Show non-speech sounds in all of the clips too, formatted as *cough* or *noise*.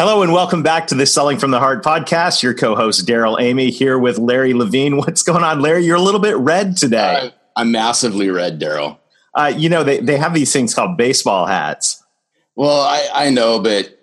Hello and welcome back to the Selling from the Heart podcast. Your co-host Darrell Amy here with Larry Levine. *laughs* What's going on, Larry? You're a little bit red today. Uh, I'm massively red, Darrell. Uh, you know they they have these things called baseball hats. Well, I, I know, but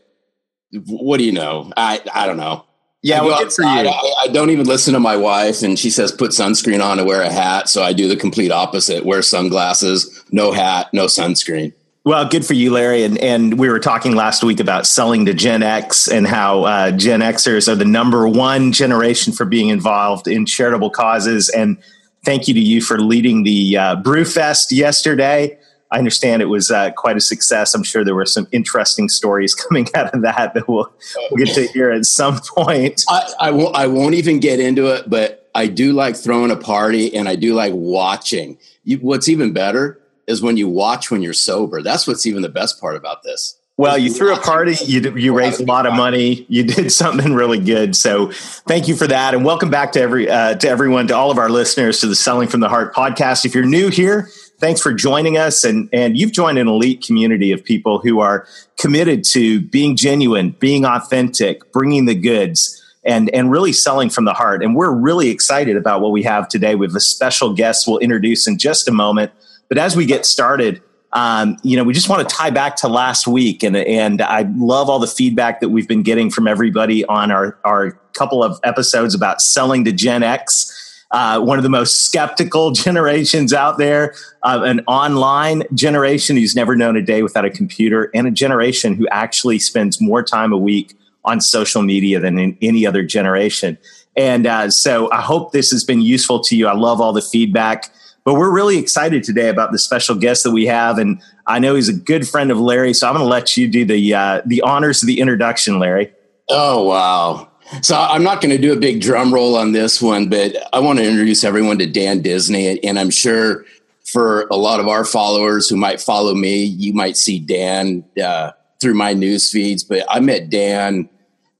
what do you know? I I don't know. Yeah, well, good for you. I, I, don't even listen to my wife, and she says put sunscreen on and wear a hat. So I do the complete opposite: wear sunglasses, no hat, no sunscreen. Well, good for you, Larry. And and we were talking last week about selling to Gen X and how uh, Gen Xers are the number one generation for being involved in charitable causes. And thank you to you for leading the uh, Brewfest yesterday. I understand it was uh, quite a success. I'm sure there were some interesting stories *laughs* coming out of that that we'll, we'll get to hear at some point. I, I won't. I won't even get into it, but I do like throwing a party, and I do like watching. You, what's even better is when you watch when you're sober. That's what's even the best part about this. Well, you threw a party, you you raised a lot of money, you did *laughs* something really good. So, thank you for that, and welcome back to every uh, to everyone, to all of our listeners, to the Selling from the Heart podcast. If you're new here, thanks for joining us, and and you've joined an elite community of people who are committed to being genuine, being authentic, bringing the goods. And, and really selling from the heart. And we're really excited about what we have today. We have a special guest we'll introduce in just a moment. But as we get started, um, you know, we just want to tie back to last week, and and I love all the feedback that we've been getting from everybody on our our couple of episodes about selling to Gen X. Uh, one of the most skeptical *laughs* generations out there, uh, an online generation who's never known a day without a computer, and a generation who actually spends more time a week on social media than in any other generation. And uh, so I hope this has been useful to you. I love all the feedback. But we're really excited today about the special guest that we have, and I know he's a good friend of Larry. So I'm going to let you do the uh, the honors of the introduction, Larry. Oh wow! So I'm not going to do a big drum roll on this one, but I want to introduce everyone to Dan Disney, and I'm sure for a lot of our followers who might follow me, you might see Dan uh, through my news feeds. But I met Dan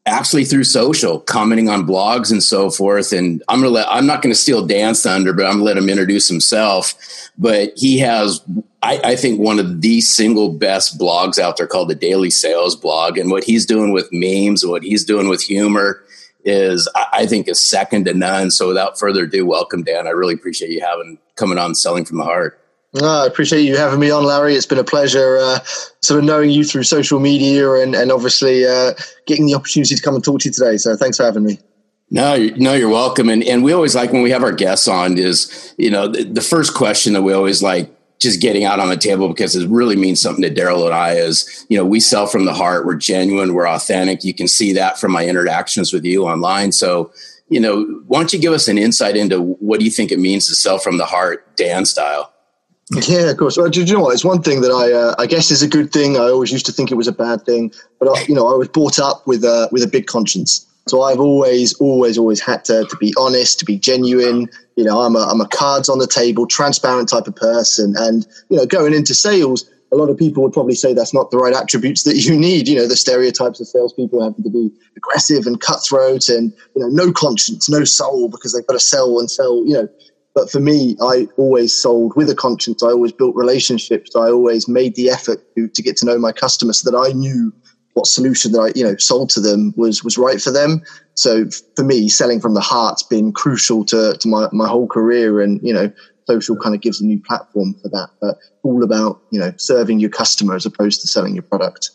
actually through social, commenting on blogs and so forth. And I'm gonna let I'm not gonna steal Dan's thunder, but I'm gonna let him introduce himself. But he has I, I, think one of the single best blogs out there called the Daily Sales Blog. And what he's doing with memes and what he's doing with humor is I, I think is second to none. So without further ado, welcome Dan. I really appreciate you having coming on selling from the heart. No, I appreciate you having me on, Larry. It's been a pleasure uh, sort of knowing you through social media and, and obviously uh, getting the opportunity to come and talk to you today. So thanks for having me. No, no, you're welcome. And and we always like when we have our guests on is you know the, the first question that we always like just getting out on the table because it really means something to Darrell and I is you know we sell from the heart. We're genuine. We're authentic. You can see that from my interactions with you online. So you know, why don't you give us an insight into what do you think it means to sell from the heart, Dan style? Yeah, of course. Well, do you know what? It's one thing that I, uh, I guess, is a good thing. I always used to think it was a bad thing, but I, you know, I was brought up with a with a big conscience. So I've always, always, always had to to be honest, to be genuine. You know, I'm a I'm a cards on the table, transparent type of person, and you know, going into sales, a lot of people would probably say that's not the right attributes that you need. You know, the stereotypes of salespeople having to be aggressive and cutthroat, and you know, no conscience, no soul, because they've got to sell and sell. You know but for me, I always sold with a conscience. I always built relationships. I always made the effort to, to get to know my customers so that I knew what solution that I, you know, sold to them was was right for them. So for me, selling from the heart's been crucial to, to my, my whole career. And, you know, social kind of gives a new platform for that. But all about, you know, serving your customer as opposed to selling your product.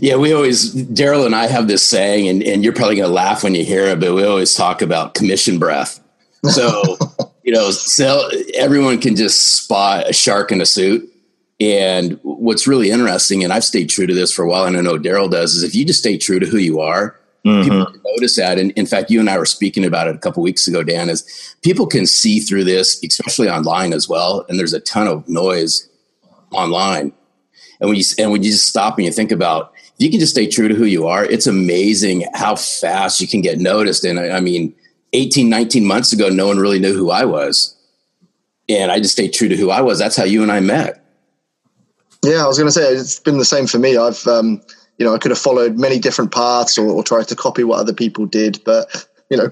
Yeah, we always Darrell and I have this saying, and, and you're probably gonna laugh when you hear it, but we always talk about commission breath. So *laughs* you know, sell, everyone can just spot a shark in a suit. And what's really interesting, and I've stayed true to this for a while, and I know Darrell does, is if you just stay true to who you are, mm-hmm. people notice that. And in fact, you and I were speaking about it a couple weeks ago, Dan, is people can see through this, especially online as well. And there's a ton of noise online. And when you and when you just stop and you think about if you can just stay true to who you are, it's amazing how fast you can get noticed. And I, I mean, 18, 19 months ago, no one really knew who I was. And I just stayed true to who I was. That's how you and I met. Yeah, I was going to say it's been the same for me. I've, um, you know, I could have followed many different paths or, or tried to copy what other people did, but you know,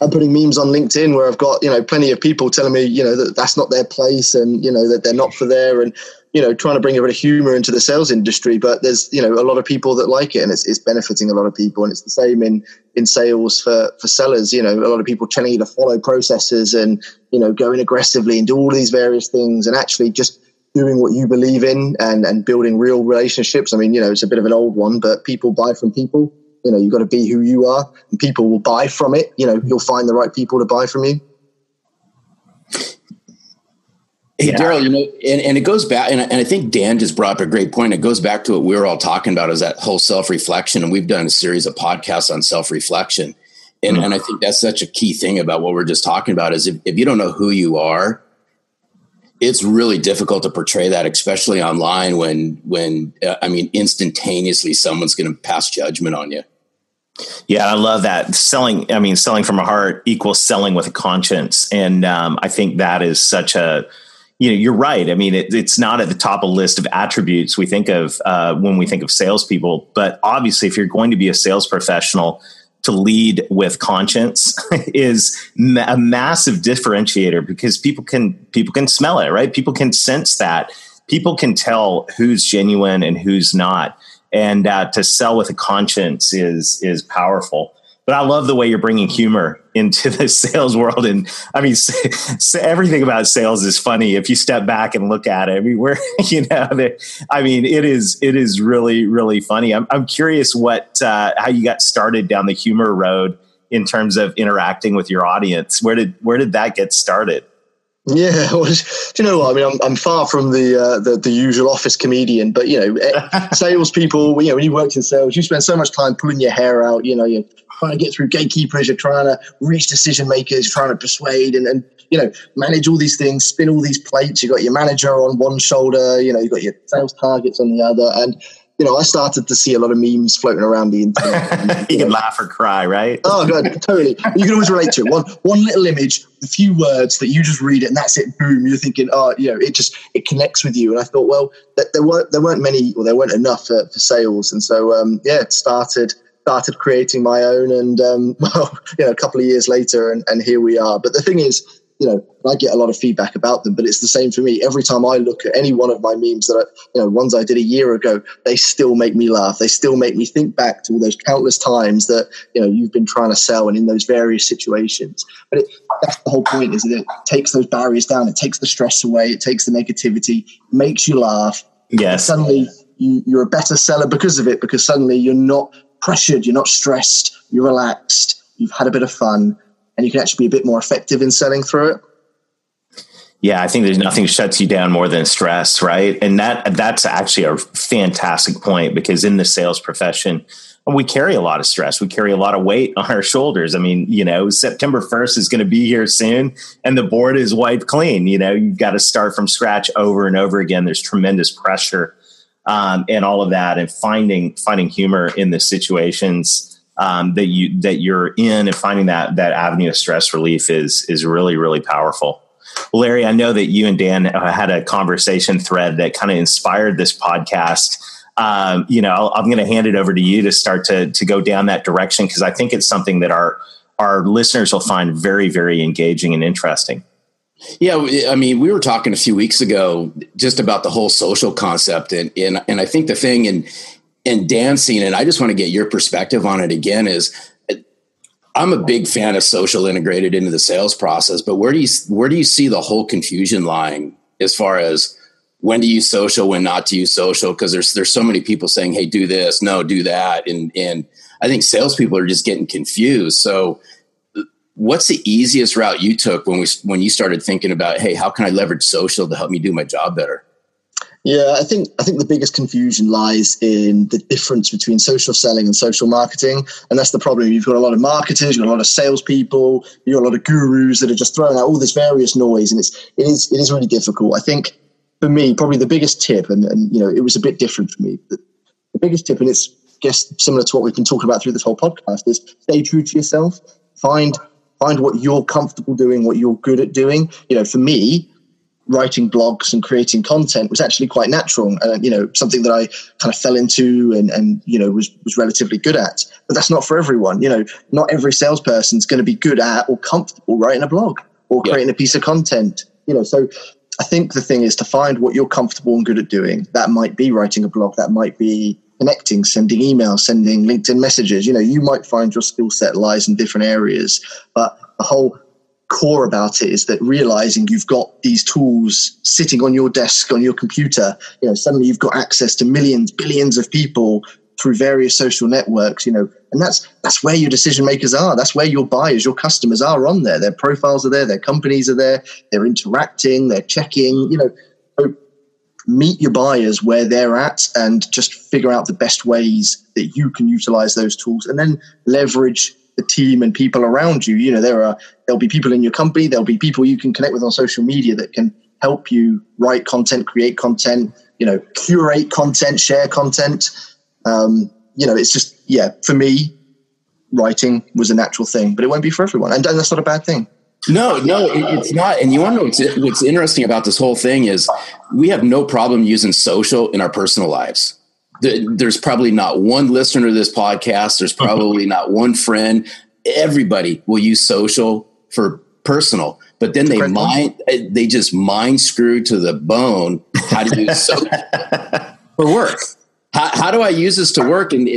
I'm putting memes on LinkedIn where I've got you know plenty of people telling me you know that that's not their place and you know that they're not for there and you know trying to bring a bit of humor into the sales industry. But there's you know a lot of people that like it and it's, it's benefiting a lot of people and it's the same in in sales for for sellers. You know a lot of people telling you to follow processes and you know going aggressively and do all these various things and actually just doing what you believe in and and building real relationships. I mean you know it's a bit of an old one, but people buy from people you know, you've got to be who you are and people will buy from it. You know, you'll find the right people to buy from you. Hey, yeah. Darrell, you know, and, and it goes back, and, and I think Dan just brought up a great point. It goes back to what we were all talking about is that whole self reflection. And we've done a series of podcasts on self reflection. And, mm-hmm. and I think that's such a key thing about what we're just talking about is if, if you don't know who you are, it's really difficult to portray that, especially online when, when, uh, I mean, instantaneously someone's going to pass judgment on you. Yeah, I love that. Selling, I mean, selling from a heart equals selling with a conscience. And um, I think that is such a, you know, you're right. I mean, it, it's not at the top of the list of attributes we think of uh, when we think of salespeople. But obviously, if you're going to be a sales professional, to lead with conscience *laughs* is a massive differentiator because people can people can smell it, right? People can sense that. People can tell who's genuine and who's not and uh, to sell with a conscience is is powerful. But I love the way you're bringing humor into the *laughs* sales world, and I mean, everything about sales is funny if you step back and look at it. I mean, we're *laughs* you know, I mean, it is it is really really funny. I'm I'm curious what uh, how you got started down the humor road in terms of interacting with your audience. Where did where did that get started? Yeah, *laughs* well, do you know what? I mean, I'm, I'm far from the, uh, the, the usual office comedian, but you know, eh, salespeople. You know, when you worked in sales, you spend so much time pulling your hair out. You know, you're trying to get through gatekeepers, you're trying to reach decision makers, trying to persuade, and, and you know, manage all these things, spin all these plates. You've got your manager on one shoulder, you know, you've got your sales targets on the other, and you know, I started to see a lot of memes floating around the internet. *laughs* you, can laugh or cry, right? Oh, God, totally. You can always relate to it. One, one little image, a few words that you just read it, and that's it. Boom! You're thinking, oh, you know, it just it connects with you. And I thought, well, there weren't there weren't many, or there weren't enough for, for sales, and so um, yeah, it started started creating my own, and um, *laughs* well, you know, a couple of years later, and, and here we are. But the thing is, you know, I get a lot of feedback about them, but it's the same for me. Every time I look at any one of my memes that I, you know, ones I did a year ago, they still make me laugh. They still make me think back to all those countless times that, you know, you've been trying to sell and in those various situations. But it, that's the whole point is that it takes those barriers down. It takes the stress away. It takes the negativity, makes you laugh. Yes. Suddenly you, you're a better seller because of it, because suddenly you're not pressured. You're not stressed. You're relaxed. You've had a bit of fun and you can actually be a bit more effective in selling through it. Yeah, I think there's nothing shuts you down more than stress, right? And that that's actually a fantastic point because in the sales profession, we carry a lot of stress. We carry a lot of weight on our shoulders. I mean, you know, September 1st is going to be here soon and the board is wiped clean. You know, you've got to start from scratch over and over again. There's tremendous pressure um, and all of that and finding finding humor in the situations um, that you that you're in and finding that that avenue of stress relief is is really really powerful. Larry, I know that you and Dan had a conversation thread that kind of inspired this podcast. Um, you know, I'm going to hand it over to you to start to to go down that direction because I think it's something that our our listeners will find very very engaging and interesting. Yeah, I mean, we were talking a few weeks ago just about the whole social concept, and and and I think the thing in and dancing, and I just want to get your perspective on it again, is uh, I'm a big fan of social integrated into the sales process, but where do you where do you see the whole confusion lying as far as when to use social, when not to use social? Because there's there's so many people saying, "Hey, do this, no, do that," and and I think salespeople are just getting confused. So, what's the easiest route you took when we when you started thinking about, "Hey, how can I leverage social to help me do my job better"? Yeah, I think I think the biggest confusion lies in the difference between social selling and social marketing, and that's the problem. You've got a lot of marketers, you've got a lot of salespeople, you've got a lot of gurus that are just throwing out all this various noise, and it's it is it is really difficult. I think for me, probably the biggest tip, and, and you know, it was a bit different for me. the biggest tip, and it's I guess similar to what we've been talking about through this whole podcast, is stay true to yourself. Find find what you're comfortable doing, what you're good at doing. You know, for me, writing blogs and creating content was actually quite natural and uh, you know something that I kind of fell into and and you know was was relatively good at. But that's not for everyone. You know not every salesperson is going to be good at or comfortable writing a blog or creating a piece of content you know. So I think the thing is to find what you're comfortable and good at doing. That might be writing a blog. That might be connecting sending emails sending LinkedIn messages. You know you might find your skill set lies in different areas but the whole core about it is that realizing you've got these tools sitting on your desk on your computer you know suddenly you've got access to millions billions of people through various social networks you know and that's that's where your decision makers are. That's where your buyers your customers are on there. Their profiles are there their companies are there they're interacting they're checking you know. So meet your buyers where they're at and just figure out the best ways that you can utilize those tools and then leverage the team and people around you. You know, there are there'll be people in your company, there'll be people you can connect with on social media that can help you write content, create content, you know, curate content, share content. Um, you know, it's just yeah, for me, writing was a natural thing, but it won't be for everyone, and, and that's not a bad thing. No, no, it's not. And you want to know what's, what's interesting about this whole thing is we have no problem using social in our personal lives there's probably not one listener to this podcast. There's probably *laughs* not one friend. Everybody will use social for personal, but then they mind they just mind screw to the bone how to use *laughs* social for work. How, how, do I use this to work in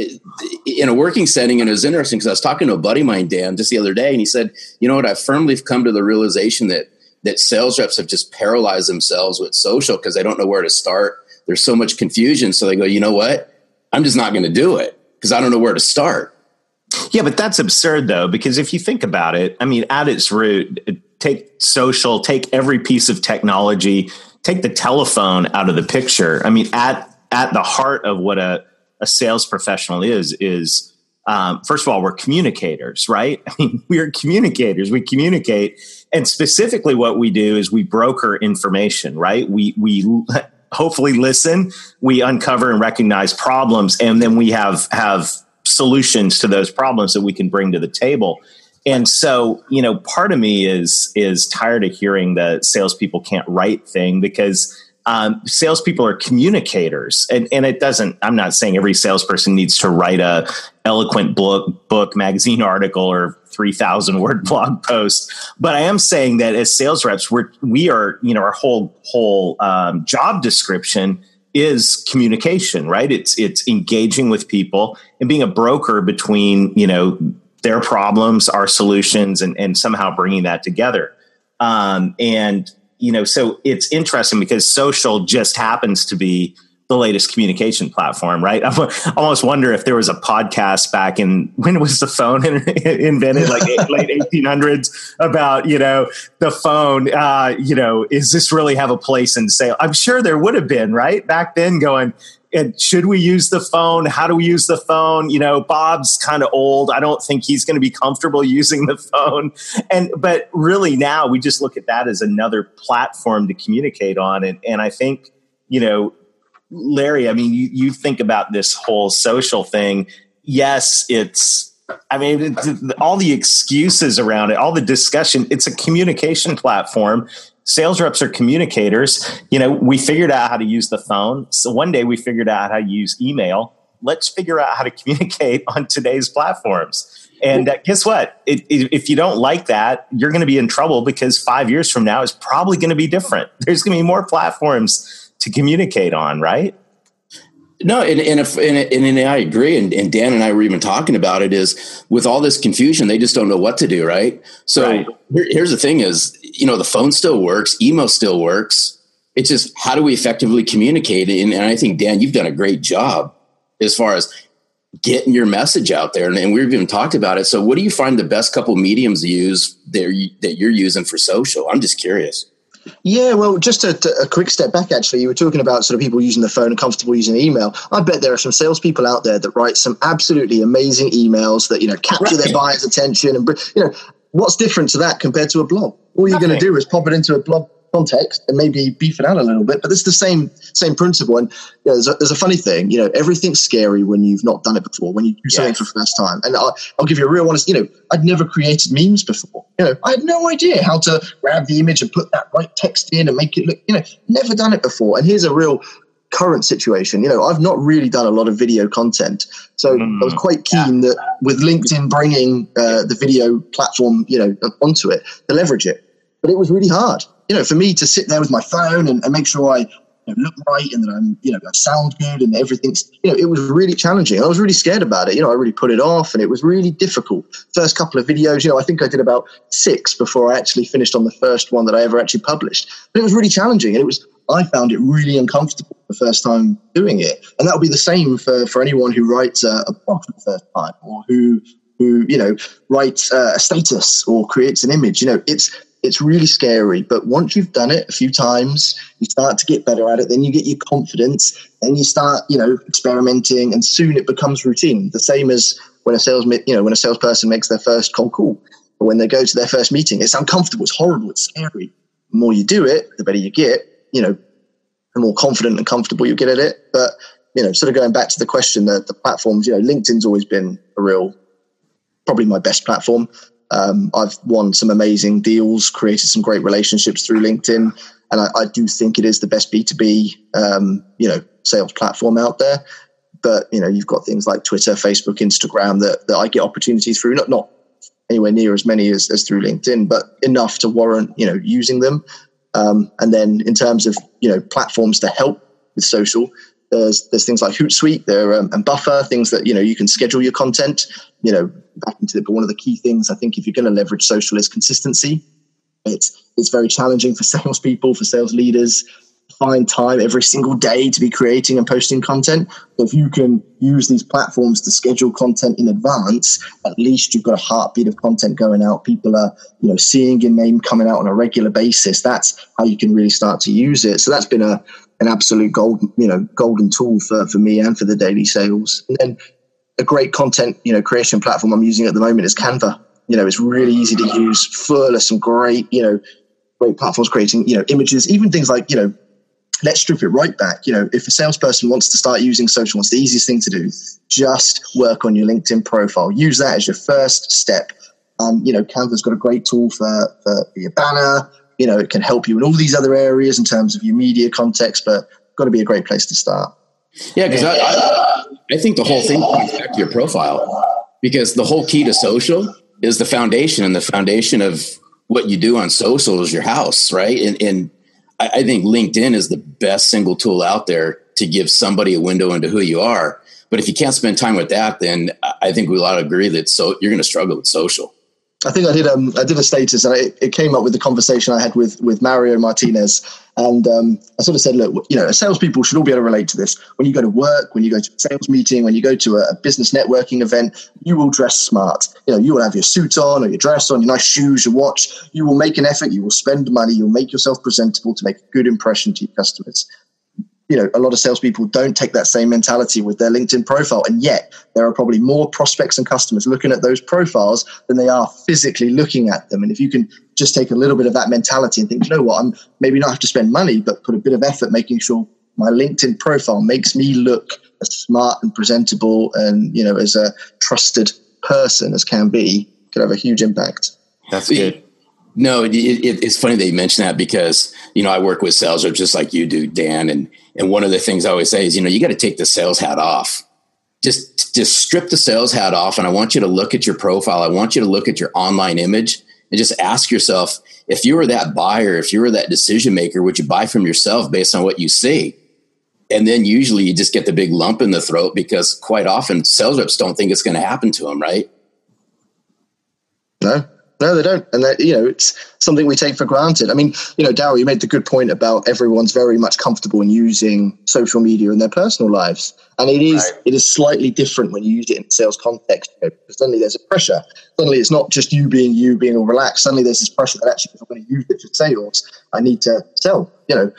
in a working setting? And it was interesting because I was talking to a buddy of mine, Dan, just the other day, and he said, "You know what? I've firmly come to the realization that that sales reps have just paralyzed themselves with social because they don't know where to start." there's so much confusion. So they go, you know what? I'm just not going to do it because I don't know where to start. Yeah, but that's absurd though, because if you think about it, I mean, at its root, take social, take every piece of technology, take the telephone out of the picture. I mean, at at the heart of what a, a sales professional is, is um, first of all, we're communicators, right? *laughs* I mean, we're communicators. We communicate, and specifically, what we do is we broker information, right? We we *laughs* hopefully listen we uncover and recognize problems and then we have have solutions to those problems that we can bring to the table and so you know part of me is is tired of hearing the salespeople can't write thing because um, salespeople are communicators, and, and it doesn't. I'm not saying every salesperson needs to write a eloquent book, book magazine article, or three thousand word *laughs* blog post, but I am saying that as sales reps, we're we are you know our whole whole um, job description is communication, right? It's it's engaging with people and being a broker between you know their problems, our solutions, and and somehow bringing that together. Um, and you know, so it's interesting because social just happens to be the latest communication platform, right? *laughs* I almost wonder if there was a podcast back in when was the phone *laughs* invented, like *laughs* late 1800s, about you know the phone. Uh, you know, is this really have a place in sale? I'm sure there would have been, right, back then. Going, and should we use the phone? How do we use the phone? You know, Bob's kind of old. I don't think he's going to be comfortable using the phone. And but really now we just look at that as another platform to communicate on. And and I think, you know, Larry, I mean, you, you think about this whole social thing. Yes, it's I mean, all the excuses around it, all the discussion, it's a communication platform sales reps are communicators. You know, we figured out how to use the phone. So one day we figured out how to use email. Let's figure out how to *laughs* communicate on today's platforms. And uh, guess what? It, it, if you don't like that, you're going to be in trouble because five years from now is probably going to be different. *laughs* There's going to be more platforms to communicate on, right? No, and and, if, and, and, I agree, and, and, Dan and I were even talking about it. Is with all this confusion, they just don't know what to do, right? So right. Here, here's the thing: is you know the phone still works, email still works. It's just how do we effectively communicate? And, and I think Dan, you've done a great job as far as getting your message out there, and, we've even talked about it. So, what do you find the best couple mediums to use that, that you're using for social? I'm just curious. Yeah, well, just a, a, quick step back, actually, you were talking about sort of people using the phone and comfortable using email. I bet there are some salespeople out there that write some absolutely amazing emails that, you know, capture right. their buyer's attention. And, you know, what's different to that compared to a blog? All you're going to do is pop it into a blog context and maybe beef it out a little bit. But it's the same same principle. And you know, there's, a, there's, a, funny thing. You know, everything's scary when you've not done it before. When you do something yes. for the first time. And I'll, I'll, give you a real honest. You know, I'd never created memes before. You know, I had no idea how to grab the image and put that right text in and make it look. You know, never done it before. And here's a real current situation. You know, I've not really done a lot of video content, so mm, I was quite keen yeah. that with LinkedIn bringing uh, the video platform, you know, onto it to leverage it. But it was really hard you know, for me to sit there with my phone and, and make sure I you know, look right and that I'm, you know, I sound good and everything's, you know, it was really challenging. I was really scared about it. You know, I really put it off and it was really difficult. First couple of videos, you know, I think I did about six before I actually finished on the first one that I ever actually published. But it was really challenging and it was, I found it really uncomfortable the first time doing it. And that would be the same for, for anyone who writes a, a blog for the first time or who, who, you know, writes a status or creates an image. You know, it's, it's really scary. But once you've done it a few times, you start to get better at it. Then you get your confidence. Then you start, you know, experimenting, and soon it becomes routine. The same as when a sales, you know, when a salesperson makes their first cold call, or when they go to their first meeting. It's uncomfortable. It's horrible. It's scary. The more you do it, the better you get. You know, the more confident and comfortable you get at it. But you know, sort of going back to the question that the platforms, you know, LinkedIn's always been a real, probably my best platform. Um, I've won some amazing deals, created some great relationships through LinkedIn, and I, I do think it is the best B two B, um, you know, sales platform out there. But you know, you've got things like Twitter, Facebook, Instagram that, that I get opportunities through. Not not anywhere near as many as, as through LinkedIn, but enough to warrant you know using them. Um, and then in terms of you know platforms to help with social, there's there's things like Hootsuite there um, and Buffer, things that you know you can schedule your content. You know, back into it. But one of the key things I think if you're going to leverage social is consistency. It's it's very challenging for *laughs* salespeople, for sales leaders, find time every single day to be creating and posting content. If you can use these platforms to schedule content in advance, at least you've got a heartbeat of content going out. People are, you know, seeing your name coming out on a regular basis. That's how you can really start to use it. So that's been a an absolute gold, you know, golden tool for, for me and for the daily sales. And then a great content, you know, creation platform I'm using at the moment is Canva. You know, it's really easy to use, full of some great, you know, great platforms creating, you know, images, even things like, you know, let's strip it right back. You know, if a salesperson wants to start using social, what's the easiest thing to do? Just work on your LinkedIn profile. Use that as your first step. And, you know, Canva's got a great tool for, for your banner, you know, it can help you in all these other areas in terms of your media context, but got to be a great place to start. Yeah, because I, I, I, think the whole thing comes back to your profile because the whole key to social is the foundation, and the foundation of what you do on social is your house, right? And, and I, I think LinkedIn is the best single tool out there to give somebody a window into who you are. But if you can't spend time with that, then I think we to agree that so you're going to struggle with social. I think I did. Um, I did a status, and I, it came up with the conversation I had with with Mario Martinez, and um, I sort of said, look, you know, salespeople should all be able to relate to this. When you go to work, when you go to a sales meeting, when you go to a, a business networking event, you will dress smart. You know, you will have your suit on or your dress on, your nice shoes, your watch. You will make an effort. You will spend money. You'll make yourself presentable to make a good impression to your customers you know, a lot of salespeople don't take that same mentality with their LinkedIn profile. And yet there are probably more prospects and customers looking at those profiles than they are physically looking at them. And if you can just take a little bit of that mentality and think, you know what, I'm maybe not have to spend money, but put a bit of effort making sure my LinkedIn profile makes me look as smart and presentable and, you know, as a trusted person as can be, could have a huge impact. That's good. No, it, it, it's funny that you mention that because you know I work with sales reps just like you do, Dan, and and one of the things I always say is you know you got to take the sales hat off. Just just strip the sales hat off, and I want you to look at your profile. I want you to look at your online image and just ask yourself if you were that buyer, if you were that decision maker, would you buy from yourself based on what you see? And then usually you just get the big lump in the throat because quite often sales reps don't think it's going to happen to them, right? No, they don't, and that you know it's something we take for granted. I mean, you know, Darrell, you made the good point about everyone's very much comfortable in using social media in their personal lives, and it is right. it is slightly different when you use it in sales context. You know, suddenly, there's a pressure. Suddenly, it's not just you being you, being all relaxed. Suddenly, there's this pressure that actually, if I'm going to use it for sales, I need to sell. You know,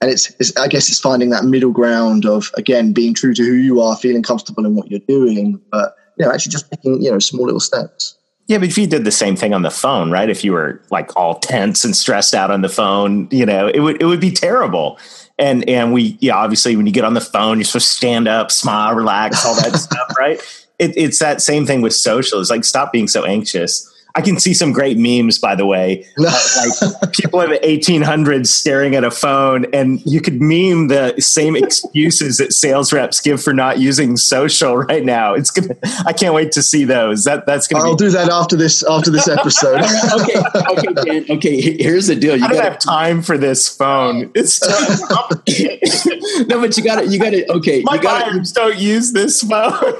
and it's, it's, I guess it's finding that middle ground of again being true to who you are, feeling comfortable in what you're doing, but you know, actually just making you know small little steps. Yeah, but if you did the same thing on the phone, right? If you were like all tense and stressed out on the phone, you know, it would it would be terrible. And and we, yeah, obviously when you get on the phone, you're supposed to stand up, smile, relax, all that *laughs* stuff, right? It, it's that same thing with social. It's like stop being so anxious I can see some great memes, by the way, *laughs* uh, like people in the 1800s staring at a phone, and you could meme the same excuses that sales reps give for not using social right now. It's gonna. I can't wait to see those. That that's gonna. I'll be- do that after this after this episode. *laughs* okay, okay, Dan, okay. Here's the deal. You gotta have time for this phone. It's *laughs* no, but you got to you got to okay. My you gotta, buyers don't use this phone.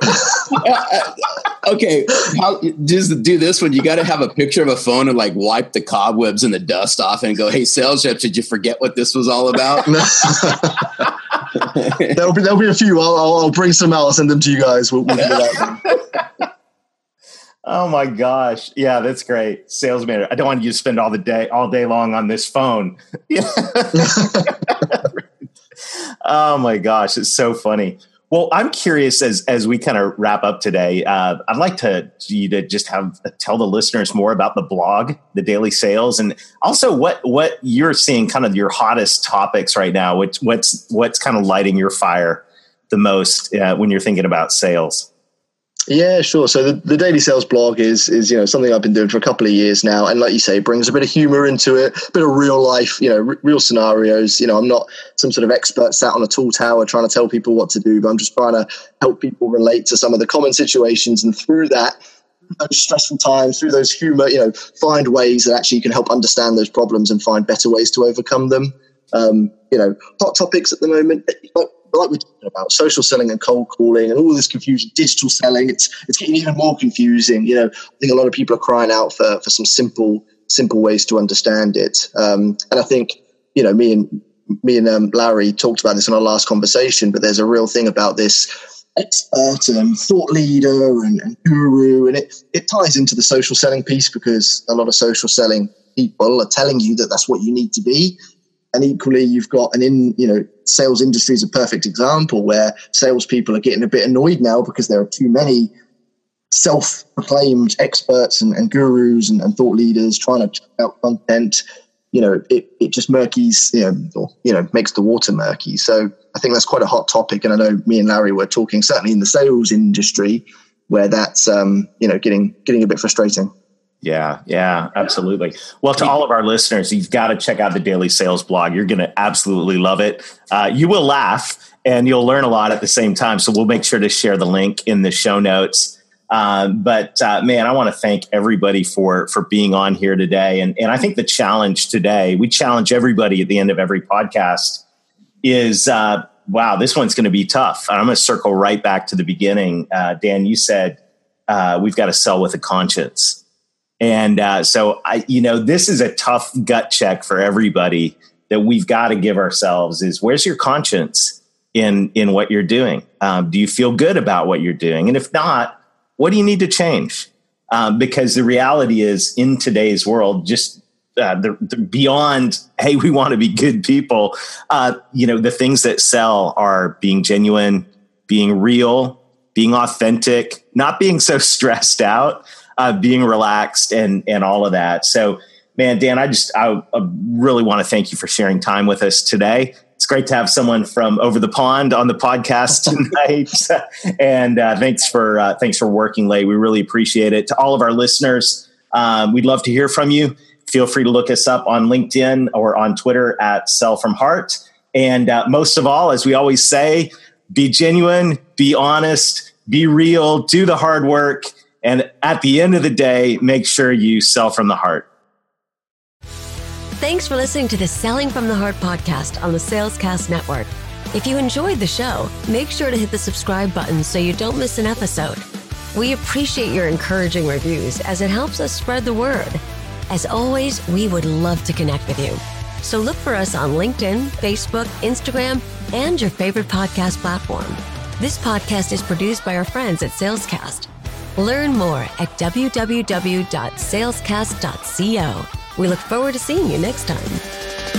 okay, how, just do this one. You got to have a picture of a phone and like wipe the cobwebs and the dust off and go, "Hey, sales reps, did you forget what this was all about?" *laughs* there'll be there'll be a few. I'll, I'll, I'll bring some out. I'll send them to you guys. We'll, we'll do that. Oh my gosh. Yeah, that's great. Sales manager. I don't want you to spend all the day all day long on this phone. *laughs* *laughs* oh my gosh, it's so funny. Well, I'm curious as as we kind of wrap up today. Uh, I'd like to you to just have tell the listeners more about the blog, the daily sales, and also what what you're seeing, kind of your hottest topics right now. Which what's what's kind of lighting your fire the most uh, when you're thinking about sales. Yeah, sure. So the, the daily sales blog is is you know something I've been doing for a couple of years now, and like you say, brings a bit of humor into it, a bit of real life, you know, r- real scenarios. You know, I'm not some sort of expert sat on a tall tower trying to tell people what to do, but I'm just trying to help people relate to some of the common situations, and through that, those stressful times, through those humor, you know, find ways that actually you can help understand those problems and find better ways to overcome them. Um, you know, hot topics at the moment like we're talking about social selling and cold calling and all this confusion, digital selling, it's it's getting even more confusing. You know, I think a lot of people are crying out for for some simple simple ways to understand it. Um, and I think you know me and me and um, Larry talked about this in our last conversation, but there's a real thing about this expert and thought leader and, and guru, and it it ties into the social selling piece because a lot of social selling people are telling you that that's what you need to be and equally you've got an in you know sales industry is a perfect example where salespeople are getting a bit annoyed now because there are too many self-proclaimed experts and, and gurus and, and, thought leaders trying to out content. You know it, it just murkies you know or, you know makes the water murky. So i think that's quite a hot topic. And i know me and larry were talking certainly in the sales industry where that's um, you know getting getting a bit frustrating yeah, yeah, absolutely. Well, to all of our listeners, you've got to check out the Daily Sales blog. You're going to absolutely love it. Uh, you will laugh and you'll learn a lot at the same time. So we'll make sure to share the link in the show notes. Um, but uh, man, I want to thank everybody for for being on here today. And and I think the challenge today, we challenge everybody at the end of every podcast, is uh, wow, this one's going to be tough. And I'm going to circle right back to the beginning. Uh, Dan, you said uh, we've got to sell with a conscience and uh, so I, you know, this is a tough gut check for everybody that we've got to give ourselves is where's your conscience in in what you're doing? Um, do you feel good about what you're doing? And if not, what do you need to change? Um, because the reality is, in today's world, just uh, the, the beyond, hey, we want to be good people. Uh, you know, the things that sell are being genuine, being real, being authentic, not being so *laughs* stressed out uh, being relaxed and and all of that. So, man, Dan, I just I, I really want to thank you for sharing time with us today. It's great to have someone from over the pond on the podcast *laughs* tonight, and uh, thanks for uh, thanks for working late. We really appreciate it. To all of our listeners, um, we'd love to hear from you. Feel free to look us up on LinkedIn or on Twitter at Sell from Heart. And uh, most of all, as we always say, be genuine, be honest, be real, do the hard work, and at the end of the day, make sure you sell from the heart. Thanks for listening to the Selling from the Heart podcast on the Salescast Network. If you enjoyed the show, make sure to hit the subscribe button so you don't miss an episode. We appreciate your encouraging reviews as it helps us spread the word. As always, we would love to connect with you. So look for us on LinkedIn, Facebook, Instagram, and your favorite podcast platform. This podcast is produced by our friends at Salescast. Learn more at www.salescast.co. We look forward to seeing you next time.